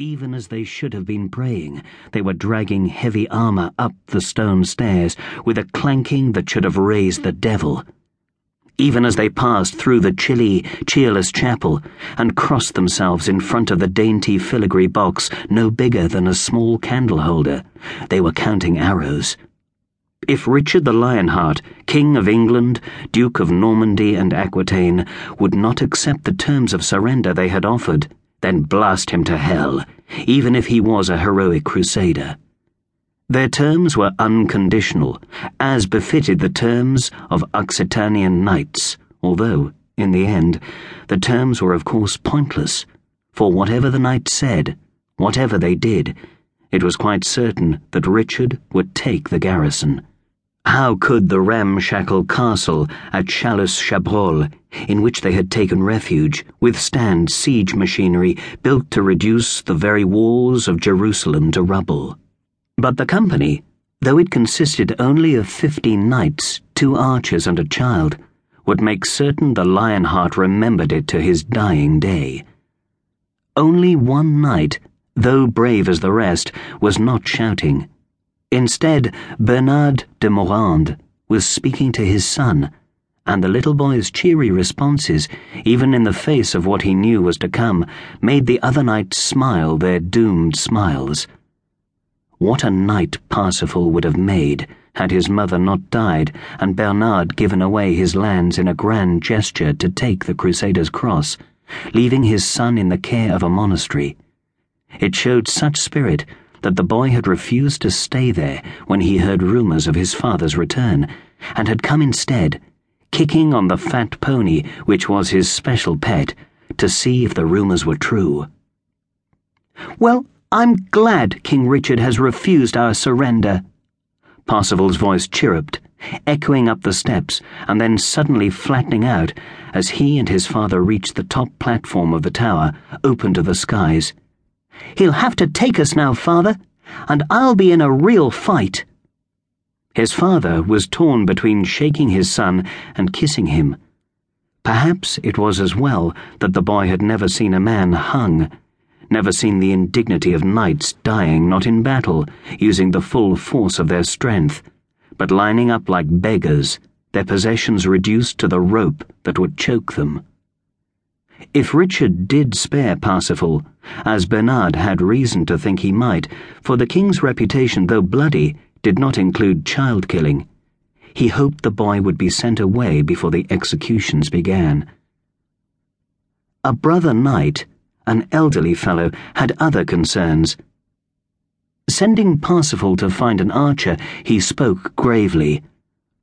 Even as they should have been praying, they were dragging heavy armor up the stone stairs with a clanking that should have raised the devil. Even as they passed through the chilly, cheerless chapel and crossed themselves in front of the dainty filigree box no bigger than a small candle holder, they were counting arrows. If Richard the Lionheart, King of England, Duke of Normandy and Aquitaine, would not accept the terms of surrender they had offered, then blast him to hell, even if he was a heroic crusader. Their terms were unconditional, as befitted the terms of Occitanian knights, although, in the end, the terms were of course pointless, for whatever the knights said, whatever they did, it was quite certain that Richard would take the garrison. How could the ramshackle castle at Chalus Chabrol, in which they had taken refuge, withstand siege machinery built to reduce the very walls of Jerusalem to rubble? But the company, though it consisted only of fifteen knights, two archers, and a child, would make certain the Lionheart remembered it to his dying day. Only one knight, though brave as the rest, was not shouting. Instead, Bernard de Morande was speaking to his son, and the little boy's cheery responses, even in the face of what he knew was to come, made the other knights smile their doomed smiles. What a knight Parsifal would have made had his mother not died and Bernard given away his lands in a grand gesture to take the Crusader's cross, leaving his son in the care of a monastery. It showed such spirit that the boy had refused to stay there when he heard rumors of his father's return, and had come instead, kicking on the fat pony which was his special pet, to see if the rumors were true. Well, I'm glad King Richard has refused our surrender. Parsifal's voice chirruped, echoing up the steps and then suddenly flattening out as he and his father reached the top platform of the tower, open to the skies. He'll have to take us now, father, and I'll be in a real fight. His father was torn between shaking his son and kissing him. Perhaps it was as well that the boy had never seen a man hung, never seen the indignity of knights dying not in battle, using the full force of their strength, but lining up like beggars, their possessions reduced to the rope that would choke them. If Richard did spare Parsifal, as Bernard had reason to think he might, for the king's reputation, though bloody, did not include child killing, he hoped the boy would be sent away before the executions began. A brother knight, an elderly fellow, had other concerns. Sending Parsifal to find an archer, he spoke gravely.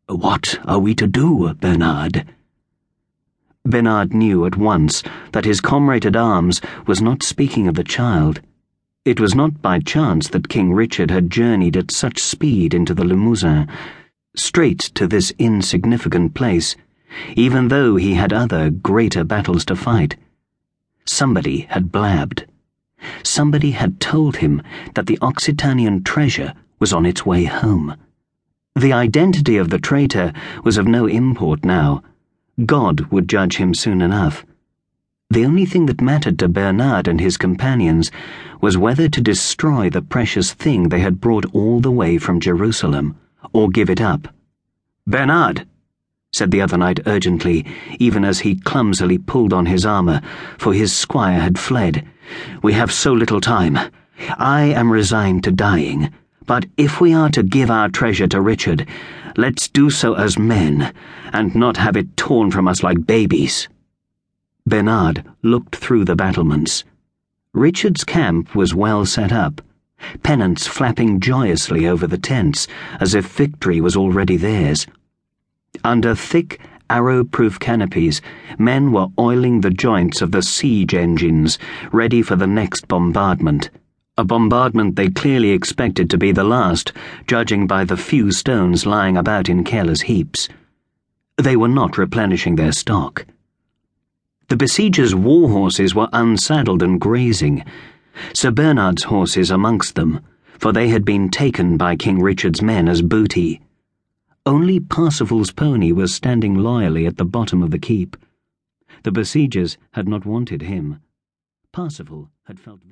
What are we to do, Bernard? Bernard knew at once that his comrade at arms was not speaking of the child. It was not by chance that King Richard had journeyed at such speed into the Limousin, straight to this insignificant place, even though he had other, greater battles to fight. Somebody had blabbed. Somebody had told him that the Occitanian treasure was on its way home. The identity of the traitor was of no import now God would judge him soon enough. The only thing that mattered to Bernard and his companions was whether to destroy the precious thing they had brought all the way from Jerusalem, or give it up. Bernard, said the other knight urgently, even as he clumsily pulled on his armour, for his squire had fled. We have so little time. I am resigned to dying, but if we are to give our treasure to Richard, Let's do so as men, and not have it torn from us like babies. Bernard looked through the battlements. Richard's camp was well set up, pennants flapping joyously over the tents, as if victory was already theirs. Under thick, arrow proof canopies, men were oiling the joints of the siege engines, ready for the next bombardment a bombardment they clearly expected to be the last, judging by the few stones lying about in careless heaps. They were not replenishing their stock. The besiegers' war horses were unsaddled and grazing, Sir Bernard's horses amongst them, for they had been taken by King Richard's men as booty. Only Parsifal's pony was standing loyally at the bottom of the keep. The besiegers had not wanted him. Parsifal had felt